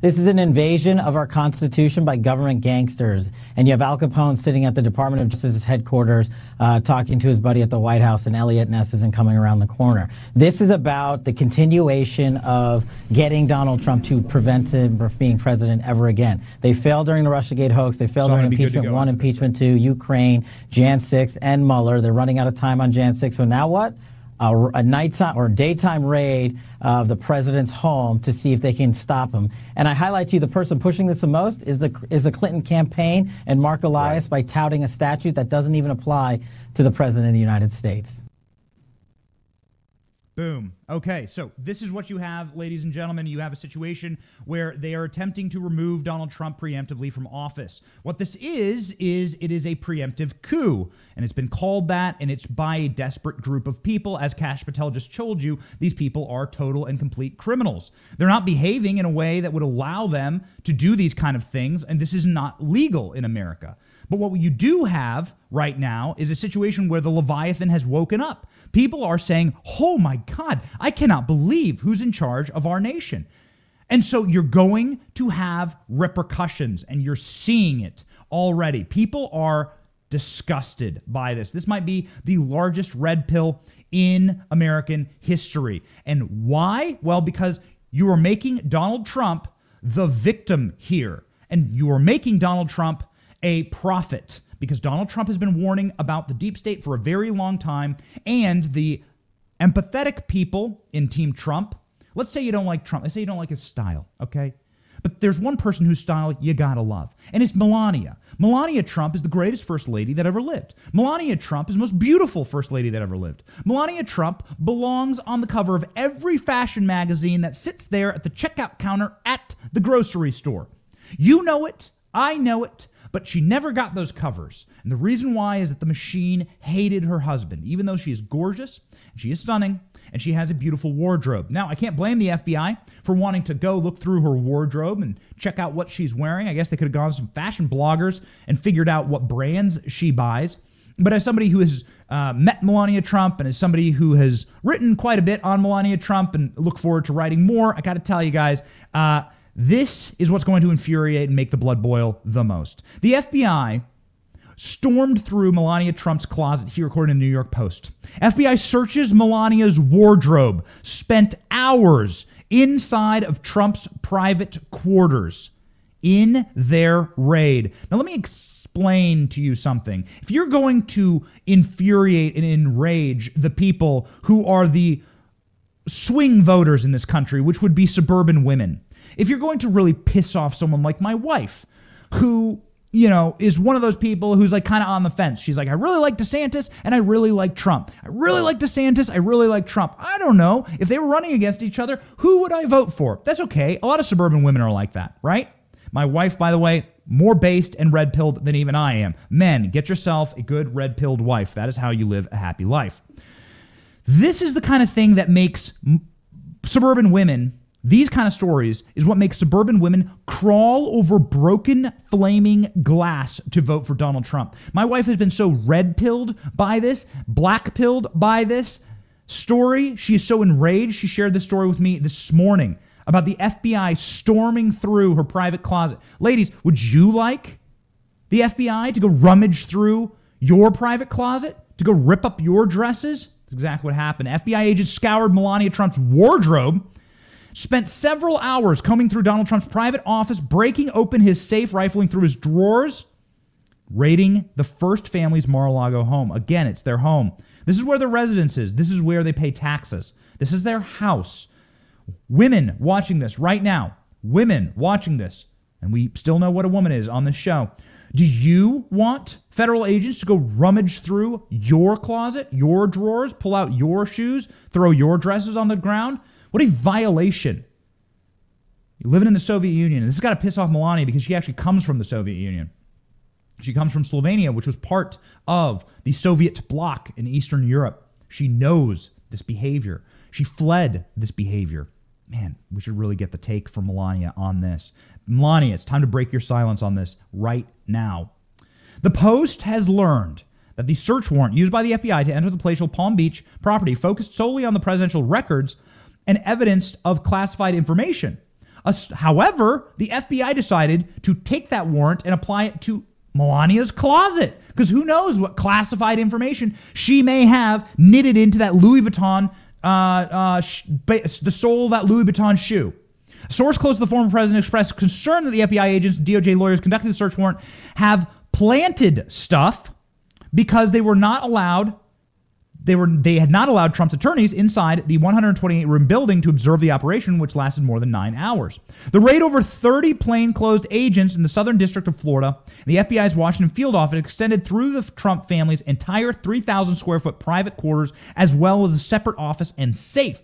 This is an invasion of our Constitution by government gangsters. And you have Al Capone sitting at the Department of Justice's headquarters uh, talking to his buddy at the White House, and Eliot Ness isn't coming around the corner. This is about the continuation of getting Donald Trump to prevent him from being president ever again. They failed during the Russiagate hoax. They failed So during gonna be good to impeachment one, impeachment two, Ukraine, Jan 6, and Mueller. They're running out of time on Jan 6. So now what? A, a nighttime or daytime raid of the president's home to see if they can stop him. And I highlight to you the person pushing this the most is the is the Clinton campaign and Marc Elias by touting a statute that doesn't even apply to the president of the United States. Boom. Okay, so this is what you have, ladies and gentlemen. You have a situation where they are attempting to remove Donald Trump preemptively from office. What this is, is it is a preemptive coup. And it's been called that, and it's by a desperate group of people. As Kash Patel just told you, these people are total and complete criminals. They're not behaving in a way that would allow them to do these kind of things, and this is not legal in America. But what you do have right now is a situation where the Leviathan has woken up. People are saying, oh my God, I cannot believe who's in charge of our nation. And so you're going to have repercussions, and you're seeing it already. People are disgusted by this. This might be the largest red pill in American history. And why? Well, because you are making Donald Trump the victim here. And you are making Donald Trump a prophet because Donald Trump has been warning about the deep state for a very long time and the empathetic people in Team Trump. Let's say you don't like Trump. Let's say you don't like his style, okay? But there's one person whose style you gotta love, and it's Melania. Melania Trump is the greatest first lady that ever lived. Melania Trump is the most beautiful first lady that ever lived. Melania Trump belongs on the cover of every fashion magazine that sits there at the checkout counter at the grocery store. You know it, I know it, but she never got those covers. And the reason why is that the machine hated her husband, even though she is gorgeous, she is stunning, and she has a beautiful wardrobe. Now, I can't blame the FBI for wanting to go look through her wardrobe and check out what she's wearing. I guess they could have gone to some fashion bloggers and figured out what brands she buys. But as somebody who has uh, met Melania Trump and as somebody who has written quite a bit on Melania Trump and look forward to writing more, I got to tell you guys, uh, this is what's going to infuriate and make the blood boil the most. The FBI stormed through Melania Trump's closet here, according to the New York Post. FBI searches Melania's wardrobe, spent hours inside of Trump's private quarters in their raid. Now, let me explain to you something. If you're going to infuriate and enrage the people who are the swing voters in this country, which would be suburban women, if you're going to really piss off someone like my wife, who you know, is one of those people who's like kind of on the fence. She's like, I really like DeSantis and I really like Trump. I really like DeSantis. I really like Trump. I don't know. If they were running against each other, who would I vote for? That's okay. A lot of suburban women are like that, right? My wife, by the way, more based and red pilled than even I am. Men, get yourself a good red pilled wife. That is how you live a happy life. This is the kind of thing that makes suburban women these kind of stories is what makes suburban women crawl over broken, flaming glass to vote for Donald Trump. My wife has been so red pilled by this, black pilled by this story. She is so enraged. She shared this story with me this morning about the FBI storming through her private closet. Ladies, would you like the FBI to go rummage through your private closet, to go rip up your dresses? That's exactly what happened. FBI agents scoured Melania Trump's wardrobe spent several hours combing through Donald Trump's private office, breaking open his safe, rifling through his drawers, raiding the first family's Mar a Lago home. Again, it's their home. This is where their residence is. This is where they pay taxes. This is their house. Women watching this right now, women watching this, and we still know what a woman is on this show. Do you want federal agents to go rummage through your closet, your drawers, pull out your shoes, throw your dresses on the ground? What a violation. You're living in the Soviet Union. This has got to piss off Melania because she actually comes from the Soviet Union. She comes from Slovenia, which was part of the Soviet bloc in Eastern Europe. She knows this behavior. She fled this behavior. Man, we should really get the take from Melania on this. Melania, it's time to break your silence on this right now. The Post has learned that the search warrant used by the FBI to enter the palatial Palm Beach property focused solely on the presidential records and evidence of classified information. However, the FBI decided to take that warrant and apply it to Melania's closet because who knows what classified information she may have knitted into that Louis Vuitton, uh, uh, sh- the sole of that Louis Vuitton shoe. Source close to the former president expressed concern that the FBI agents and DOJ lawyers conducting the search warrant have planted stuff because they were not allowed they were they had not allowed Trump's attorneys inside the 128 room building to observe the operation, which lasted more than nine hours. The raid over 30 plainclothes agents in the Southern District of Florida, the FBI's Washington field office extended through the Trump family's entire 3,000 square foot private quarters, as well as a separate office and safe.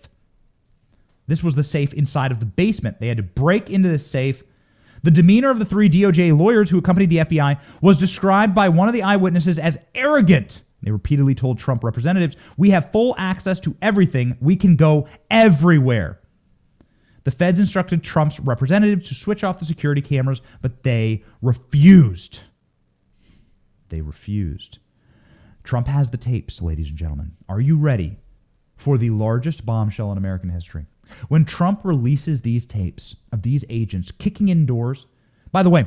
This was the safe inside of the basement. They had to break into this safe. The demeanor of the three DOJ lawyers who accompanied the FBI was described by one of the eyewitnesses as arrogant they repeatedly told Trump representatives, We have full access to everything. We can go everywhere. The feds instructed Trump's representatives to switch off the security cameras, but they refused. They refused. Trump has the tapes, ladies and gentlemen. Are you ready for the largest bombshell in American history? When Trump releases these tapes of these agents kicking in doors, by the way,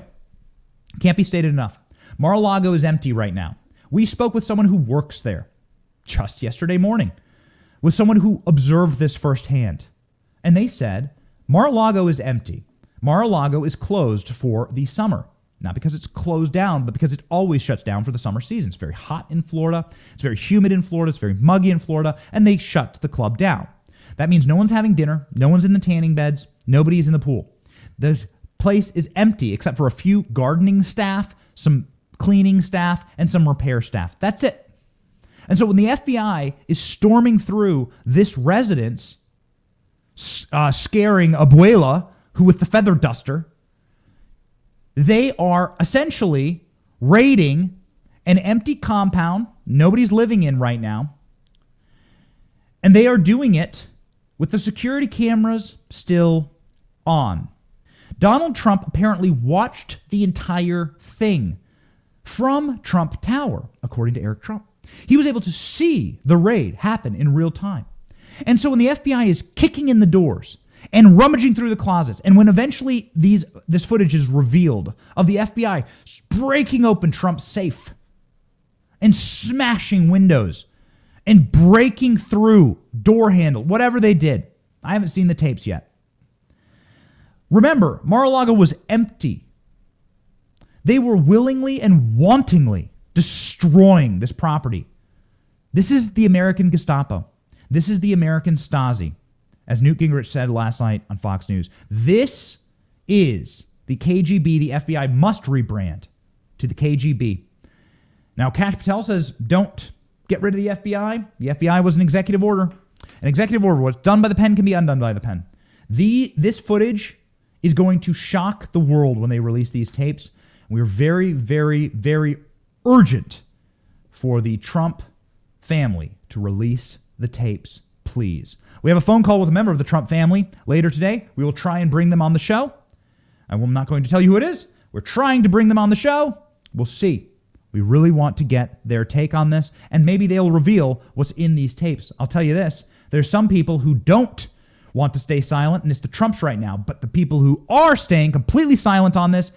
can't be stated enough. Mar a Lago is empty right now. We spoke with someone who works there just yesterday morning, with someone who observed this firsthand. And they said Mar a Lago is empty. Mar a Lago is closed for the summer. Not because it's closed down, but because it always shuts down for the summer season. It's very hot in Florida. It's very humid in Florida. It's very muggy in Florida. And they shut the club down. That means no one's having dinner. No one's in the tanning beds. Nobody's in the pool. The place is empty except for a few gardening staff, some cleaning staff, and some repair staff. That's it. And so when the FBI is storming through this residence, uh, scaring Abuela, who with the feather duster, they are essentially raiding an empty compound nobody's living in right now. And they are doing it with the security cameras still on. Donald Trump apparently watched the entire thing from Trump Tower, according to Eric Trump. He was able to see the raid happen in real time. And so when the FBI is kicking in the doors and rummaging through the closets, and when eventually these this footage is revealed of the FBI breaking open Trump's safe and smashing windows and breaking through door handle, whatever they did. I haven't seen the tapes yet. Remember, Mar-a-Lago was empty. They were willingly and wantingly destroying this property. This is the American Gestapo. This is the American Stasi, as Newt Gingrich said last night on Fox News. This is the KGB the FBI must rebrand to the KGB. Now, Kash Patel says don't get rid of the FBI. The FBI was an executive order. An executive order, what's done by the pen can be undone by the pen. The, this footage is going to shock the world when they release these tapes. We're very, very, very urgent for the Trump family to release the tapes, please. We have a phone call with a member of the Trump family later today. We will try and bring them on the show. I'm not going to tell you who it is. We're trying to bring them on the show. We'll see. We really want to get their take on this, and maybe they'll reveal what's in these tapes. I'll tell you this there's some people who don't want to stay silent, and it's the Trumps right now, but the people who are staying completely silent on this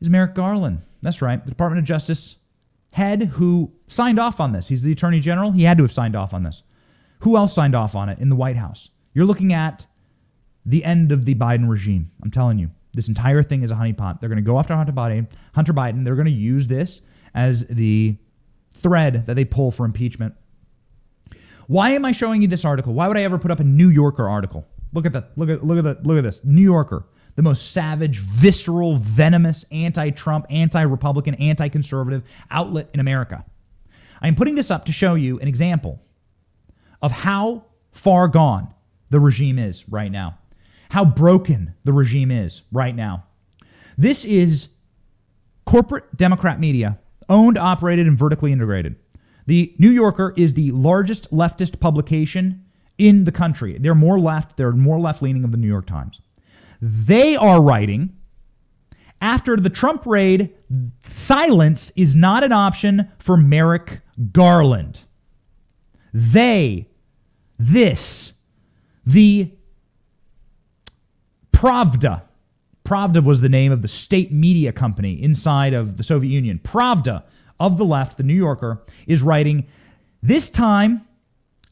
is Merrick Garland. That's right, the Department of Justice head who signed off on this. He's the Attorney General. He had to have signed off on this. Who else signed off on it in the White House? You're looking at the end of the Biden regime. I'm telling you. This entire thing is a honeypot. They're going to go after Hunter Biden. Hunter Biden. They're going to use this as the thread that they pull for impeachment. Why am I showing you this article? Why would I ever put up a New Yorker article? Look at that. Look at look at that. Look at this. New Yorker, the most savage, visceral, venomous, anti-Trump, anti-Republican, anti-conservative outlet in America. I am putting this up to show you an example of how far gone the regime is right now how broken the regime is right now. This is corporate Democrat media, owned, operated, and vertically integrated. The New Yorker is the largest leftist publication in the country. They're more left, they're more left leaning of the New York Times. They are writing after the Trump raid, silence is not an option for Merrick Garland. They, this, the Pravda. Pravda was the name of the state media company inside of the Soviet Union. Pravda of the left, the New Yorker, is writing this time,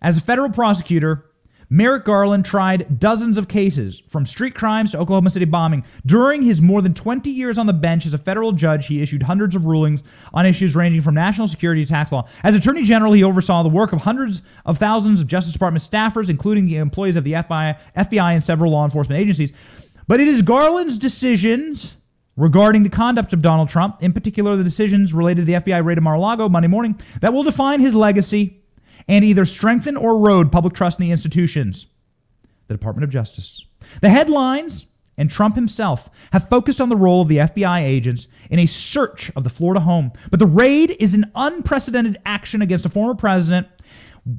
as a federal prosecutor, Merrick Garland tried dozens of cases, from street crimes to Oklahoma City bombing. During his more than 20 years on the bench as a federal judge, he issued hundreds of rulings on issues ranging from national security to tax law. As Attorney General, he oversaw the work of hundreds of thousands of Justice Department staffers, including the employees of the FBI, FBI and several law enforcement agencies. But it is Garland's decisions regarding the conduct of Donald Trump, in particular the decisions related to the FBI raid of Mar-a-Lago Monday morning, that will define his legacy and either strengthen or erode public trust in the institutions, the Department of Justice. The headlines and Trump himself have focused on the role of the FBI agents in a search of the Florida home. But the raid is an unprecedented action against a former president,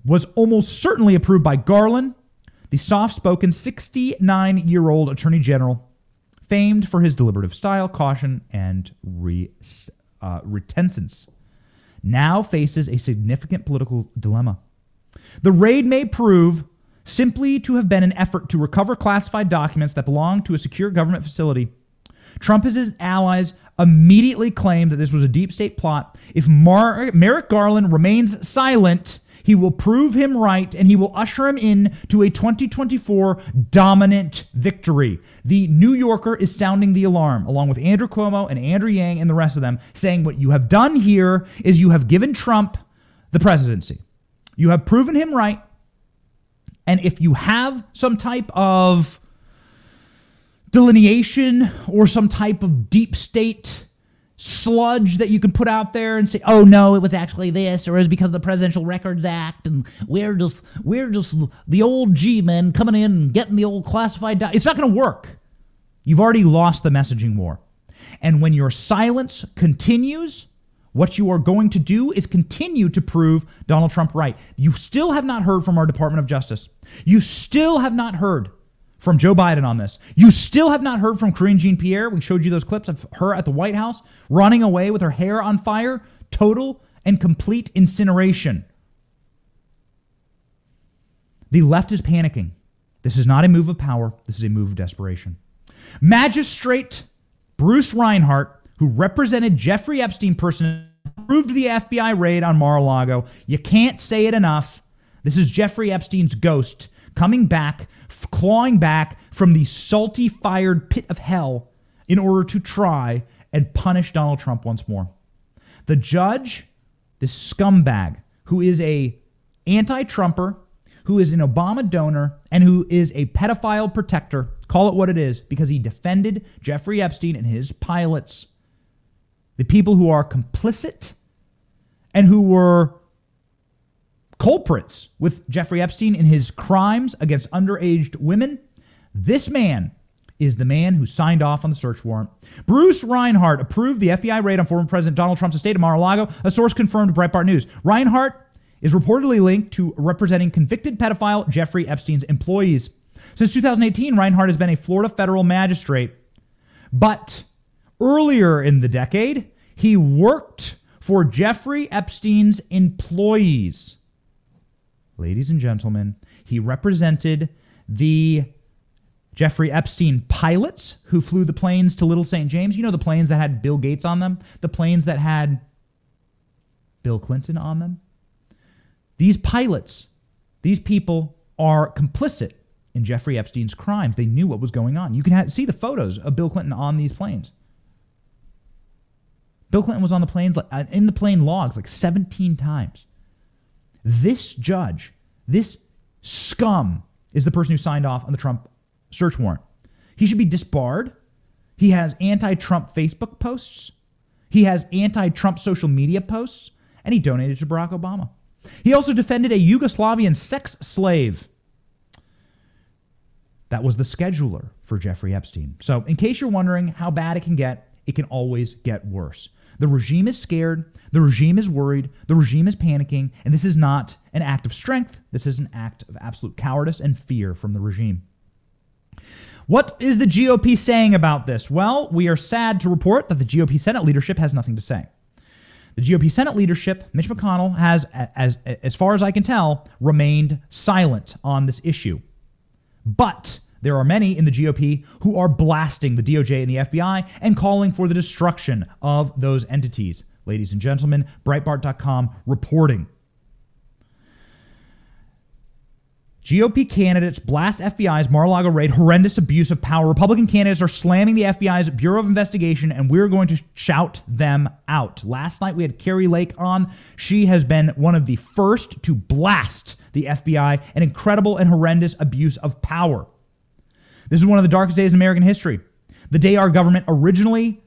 was almost certainly approved by Garland, the soft spoken 69 year old attorney general, famed for his deliberative style, caution, and re, uh, now faces a significant political dilemma. The raid may prove simply to have been an effort to recover classified documents that belong to a secure government facility. Trump and his allies immediately claimed that this was a deep state plot. If Mar- Merrick Garland remains silent, he will prove him right and he will usher him in to a 2024 dominant victory. The New Yorker is sounding the alarm, along with Andrew Cuomo and Andrew Yang and the rest of them, saying what you have done here is you have given Trump the presidency. You have proven him right. And if you have some type of delineation or some type of deep state sludge that you can put out there and say, "Oh no, it was actually this," or it was because of the Presidential Records Act, and we're just we're just the old G-men coming in and getting the old classified. Di-. It's not going to work. You've already lost the messaging war, and when your silence continues, what you are going to do is continue to prove Donald Trump right. You still have not heard from our Department of Justice. You still have not heard from Joe Biden on this. You still have not heard from Karine Jean Pierre. We showed you those clips of her at the White House running away with her hair on fire. Total and complete incineration. The left is panicking. This is not a move of power, this is a move of desperation. Magistrate Bruce Reinhart, who represented Jeffrey Epstein personally, approved the FBI raid on Mar a Lago. You can't say it enough. This is Jeffrey Epstein's ghost coming back clawing back from the salty fired pit of hell in order to try and punish Donald Trump once more. The judge, this scumbag, who is a anti-Trumper, who is an Obama donor, and who is a pedophile protector, call it what it is, because he defended Jeffrey Epstein and his pilots, the people who are complicit and who were culprits with Jeffrey Epstein in his crimes against underage women. This man is the man who signed off on the search warrant. Bruce Reinhart approved the FBI raid on former President Donald Trump's estate of Mar-a-Lago. A source confirmed to Breitbart News. Reinhart is reportedly linked to representing convicted pedophile Jeffrey Epstein's employees. Since 2018, Reinhart has been a Florida federal magistrate. But earlier in the decade, he worked for Jeffrey Epstein's employees ladies and gentlemen, he represented the Jeffrey Epstein pilots who flew the planes to Little St. James. You know, the planes that had Bill Gates on them, the planes that had Bill Clinton on them. These pilots, these people are complicit in Jeffrey Epstein's crimes. They knew what was going on. You can have, see the photos of Bill Clinton on these planes. Bill Clinton was on the planes, uh, in the plane logs, like 17 times. This judge, this scum, is the person who signed off on the Trump search warrant. He should be disbarred. He has anti Trump Facebook posts, he has anti Trump social media posts, and he donated to Barack Obama. He also defended a Yugoslavian sex slave. That was the scheduler for Jeffrey Epstein. So, in case you're wondering how bad it can get, it can always get worse. The regime is scared. The regime is worried. The regime is panicking. And this is not an act of strength. This is an act of absolute cowardice and fear from the regime. What is the GOP saying about this? Well, we are sad to report that the GOP Senate leadership has nothing to say. The GOP Senate leadership, Mitch McConnell, has, as, as far as I can tell, remained silent on this issue. But there are many in the GOP who are blasting the DOJ and the FBI and calling for the destruction of those entities. Ladies and gentlemen, Breitbart.com reporting. GOP candidates blast FBI's Mar-a-Lago raid, horrendous abuse of power. Republican candidates are slamming the FBI's Bureau of Investigation, and we're going to shout them out. Last night we had Kari Lake on. She has been one of the first to blast the FBI, an incredible and horrendous abuse of power. This is one of the darkest days in American history. The day our government originally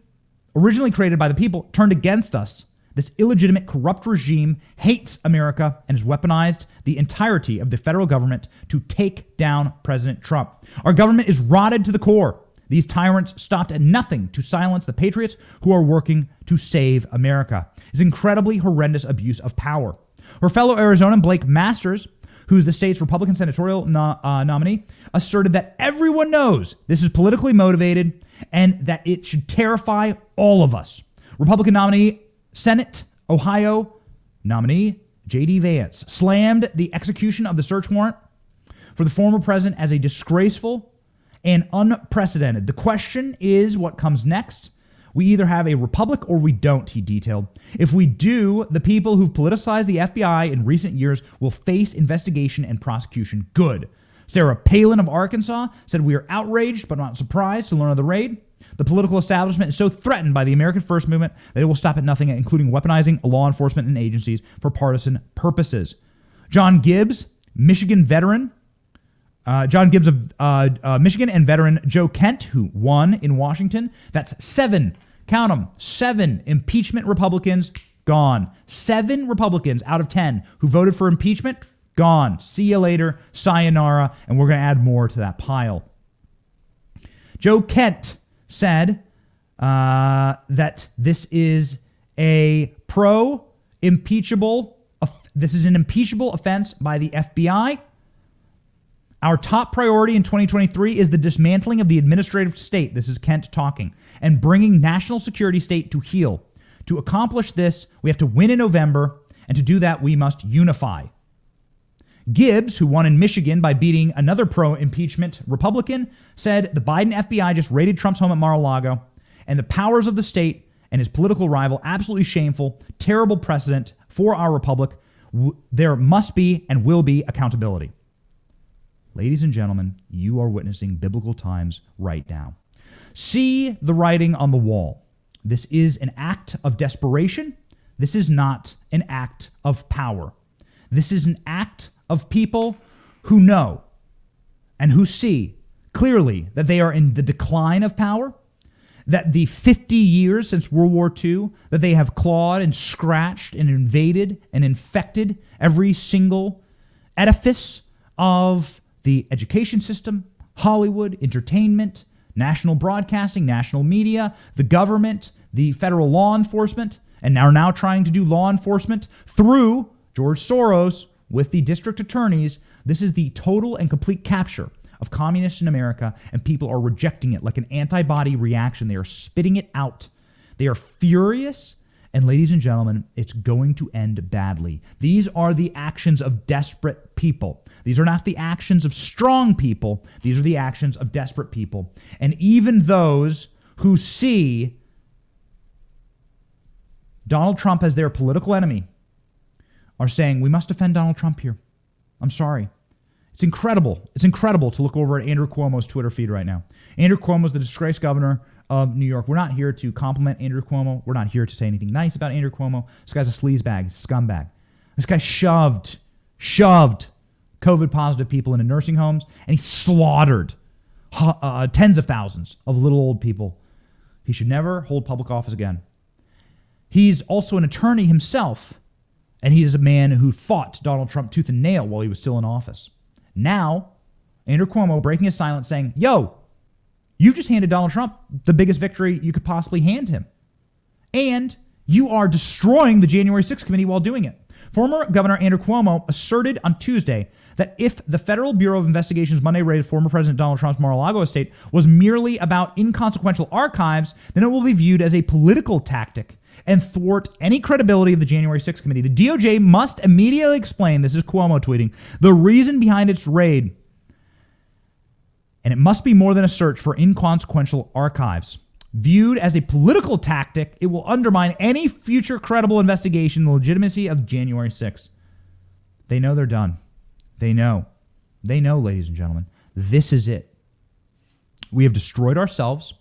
originally created by the people turned against us. This illegitimate corrupt regime hates America and has weaponized the entirety of the federal government to take down President Trump. Our government is rotted to the core. These tyrants stopped at nothing to silence the patriots who are working to save America. It's incredibly horrendous abuse of power. Her fellow Arizonan Blake Masters who's the state's Republican senatorial no, uh, nominee, asserted that everyone knows this is politically motivated and that it should terrify all of us. Republican nominee, Senate, Ohio nominee, J.D. Vance, slammed the execution of the search warrant for the former president as a disgraceful and unprecedented. The question is what comes next we either have a republic or we don't, he detailed. If we do, the people who've politicized the FBI in recent years will face investigation and prosecution. Good. Sarah Palin of Arkansas said, We are outraged but not surprised to learn of the raid. The political establishment is so threatened by the American First Movement that it will stop at nothing, including weaponizing law enforcement and agencies for partisan purposes. John Gibbs, Michigan veteran, Uh, John Gibbs of uh, uh, Michigan and veteran Joe Kent, who won in Washington. That's seven, count them, seven impeachment Republicans gone. Seven Republicans out of 10 who voted for impeachment, gone. See you later, sayonara, and we're going to add more to that pile. Joe Kent said uh, that this is a pro impeachable, this is an impeachable offense by the FBI. Our top priority in 2023 is the dismantling of the administrative state. This is Kent talking, and bringing national security state to heel. To accomplish this, we have to win in November, and to do that, we must unify. Gibbs, who won in Michigan by beating another pro impeachment Republican, said the Biden FBI just raided Trump's home at Mar a Lago, and the powers of the state and his political rival absolutely shameful, terrible precedent for our republic. There must be and will be accountability. Ladies and gentlemen, you are witnessing biblical times right now. See the writing on the wall. This is an act of desperation. This is not an act of power. This is an act of people who know and who see clearly that they are in the decline of power, that the 50 years since World War II, that they have clawed and scratched and invaded and infected every single edifice of the education system, Hollywood, entertainment, national broadcasting, national media, the government, the federal law enforcement, and are now trying to do law enforcement through George Soros with the district attorneys. This is the total and complete capture of communists in America, and people are rejecting it like an antibody reaction. They are spitting it out. They are furious. And ladies and gentlemen, it's going to end badly. These are the actions of desperate people. These are not the actions of strong people. These are the actions of desperate people. And even those who see Donald Trump as their political enemy are saying, we must defend Donald Trump here. I'm sorry. It's incredible. It's incredible to look over at Andrew Cuomo's Twitter feed right now. Andrew Cuomo is the disgraced governor of New York. We're not here to compliment Andrew Cuomo. We're not here to say anything nice about Andrew Cuomo. This guy's a sleazebag. He's a scumbag. This guy shoved, shoved COVID positive people into nursing homes, and he slaughtered uh, tens of thousands of little old people. He should never hold public office again. He's also an attorney himself, and he is a man who fought Donald Trump tooth and nail while he was still in office. Now, Andrew Cuomo breaking his silence, saying, Yo, you just handed Donald Trump the biggest victory you could possibly hand him. And you are destroying the January 6th committee while doing it. Former Governor Andrew Cuomo asserted on Tuesday that if the Federal Bureau of Investigation's Monday raid of former President Donald Trump's Mar-a-Lago estate was merely about inconsequential archives, then it will be viewed as a political tactic and thwart any credibility of the January 6th committee. The DOJ must immediately explain, this is Cuomo tweeting, the reason behind its raid. And it must be more than a search for inconsequential archives. Viewed as a political tactic, it will undermine any future credible investigation the legitimacy of January 6th. They know they're done. They know. They know, ladies and gentlemen. This is it. We have destroyed ourselves.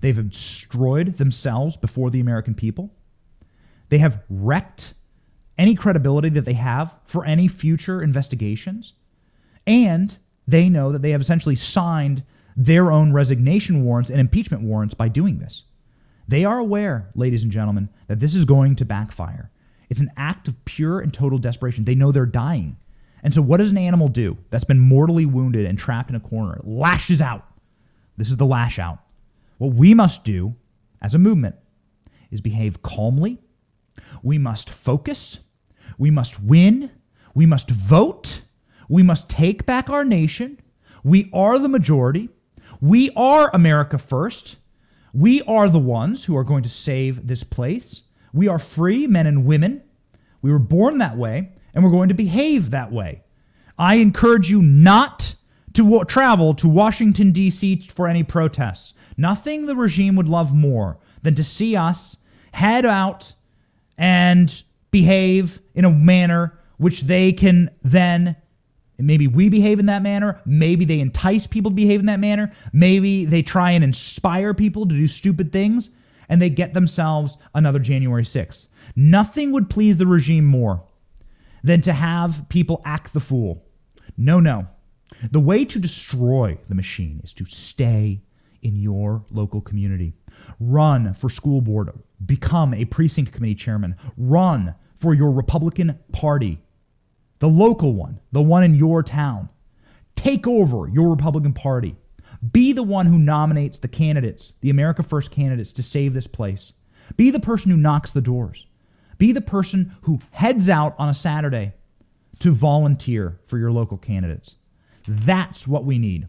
They've destroyed themselves before the American people. They have wrecked any credibility that they have for any future investigations. And they know that they have essentially signed their own resignation warrants and impeachment warrants by doing this. They are aware, ladies and gentlemen, that this is going to backfire. It's an act of pure and total desperation. They know they're dying. And so, what does an animal do that's been mortally wounded and trapped in a corner? It lashes out. This is the lash out. What we must do as a movement is behave calmly. We must focus. We must win. We must vote. We must take back our nation. We are the majority. We are America first. We are the ones who are going to save this place. We are free men and women. We were born that way and we're going to behave that way. I encourage you not to travel to Washington, D.C. for any protests. Nothing the regime would love more than to see us head out and behave in a manner which they can then maybe we behave in that manner maybe they entice people to behave in that manner maybe they try and inspire people to do stupid things and they get themselves another January 6th nothing would please the regime more than to have people act the fool. No, no. The way to destroy the machine is to stay in your local community. Run for school board, become a precinct committee chairman, run for your Republican Party, the local one, the one in your town. Take over your Republican Party. Be the one who nominates the candidates, the America First candidates, to save this place. Be the person who knocks the doors. Be the person who heads out on a Saturday to volunteer for your local candidates. That's what we need.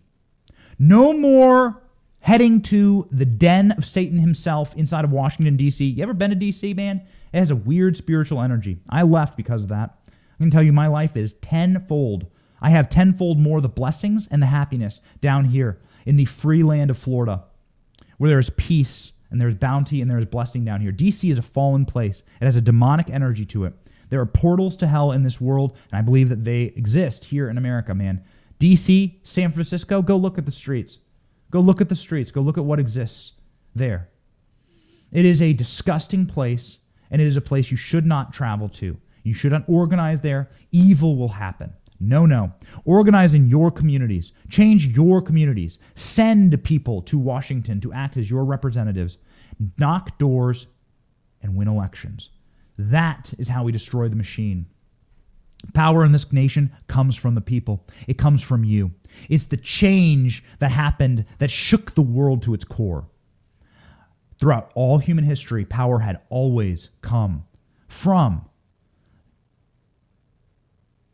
No more heading to the den of Satan himself inside of Washington, D.C. You ever been to D.C., man? It has a weird spiritual energy. I left because of that. I can tell you my life is tenfold. I have tenfold more the blessings and the happiness down here in the free land of Florida, where there is peace and there's bounty and there's blessing down here. DC is a fallen place, it has a demonic energy to it. There are portals to hell in this world, and I believe that they exist here in America, man. DC, San Francisco, go look at the streets. Go look at the streets. Go look at what exists there. It is a disgusting place, and it is a place you should not travel to. You should not organize there. Evil will happen. No, no. Organize in your communities. Change your communities. Send people to Washington to act as your representatives. Knock doors and win elections. That is how we destroy the machine. Power in this nation comes from the people, it comes from you. It's the change that happened that shook the world to its core. Throughout all human history, power had always come from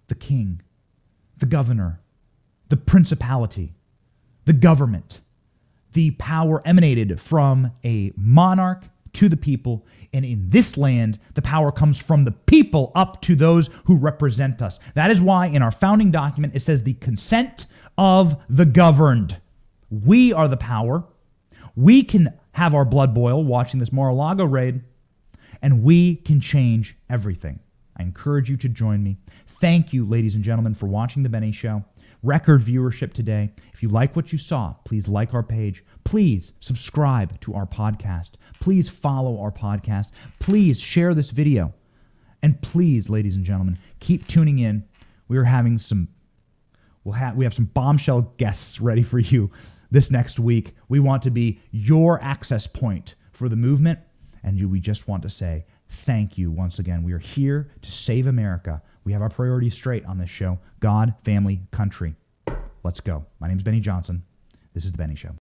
the king, the governor, the principality, the government. The power emanated from a monarch to the people. And in this land, the power comes from the people up to those who represent us. That is why in our founding document it says the consent of the governed. We are the power. We can have our blood boil watching this Mar a Lago raid, and we can change everything. I encourage you to join me. Thank you, ladies and gentlemen, for watching The Benny Show. Record viewership today. If you like what you saw, please like our page. Please subscribe to our podcast. Please follow our podcast. Please share this video. And please, ladies and gentlemen, keep tuning in. We are having some we'll have we have some bombshell guests ready for you this next week. We want to be your access point for the movement and we just want to say thank you once again. We are here to save America. We have our priorities straight on this show God, family, country. Let's go. My name is Benny Johnson. This is The Benny Show.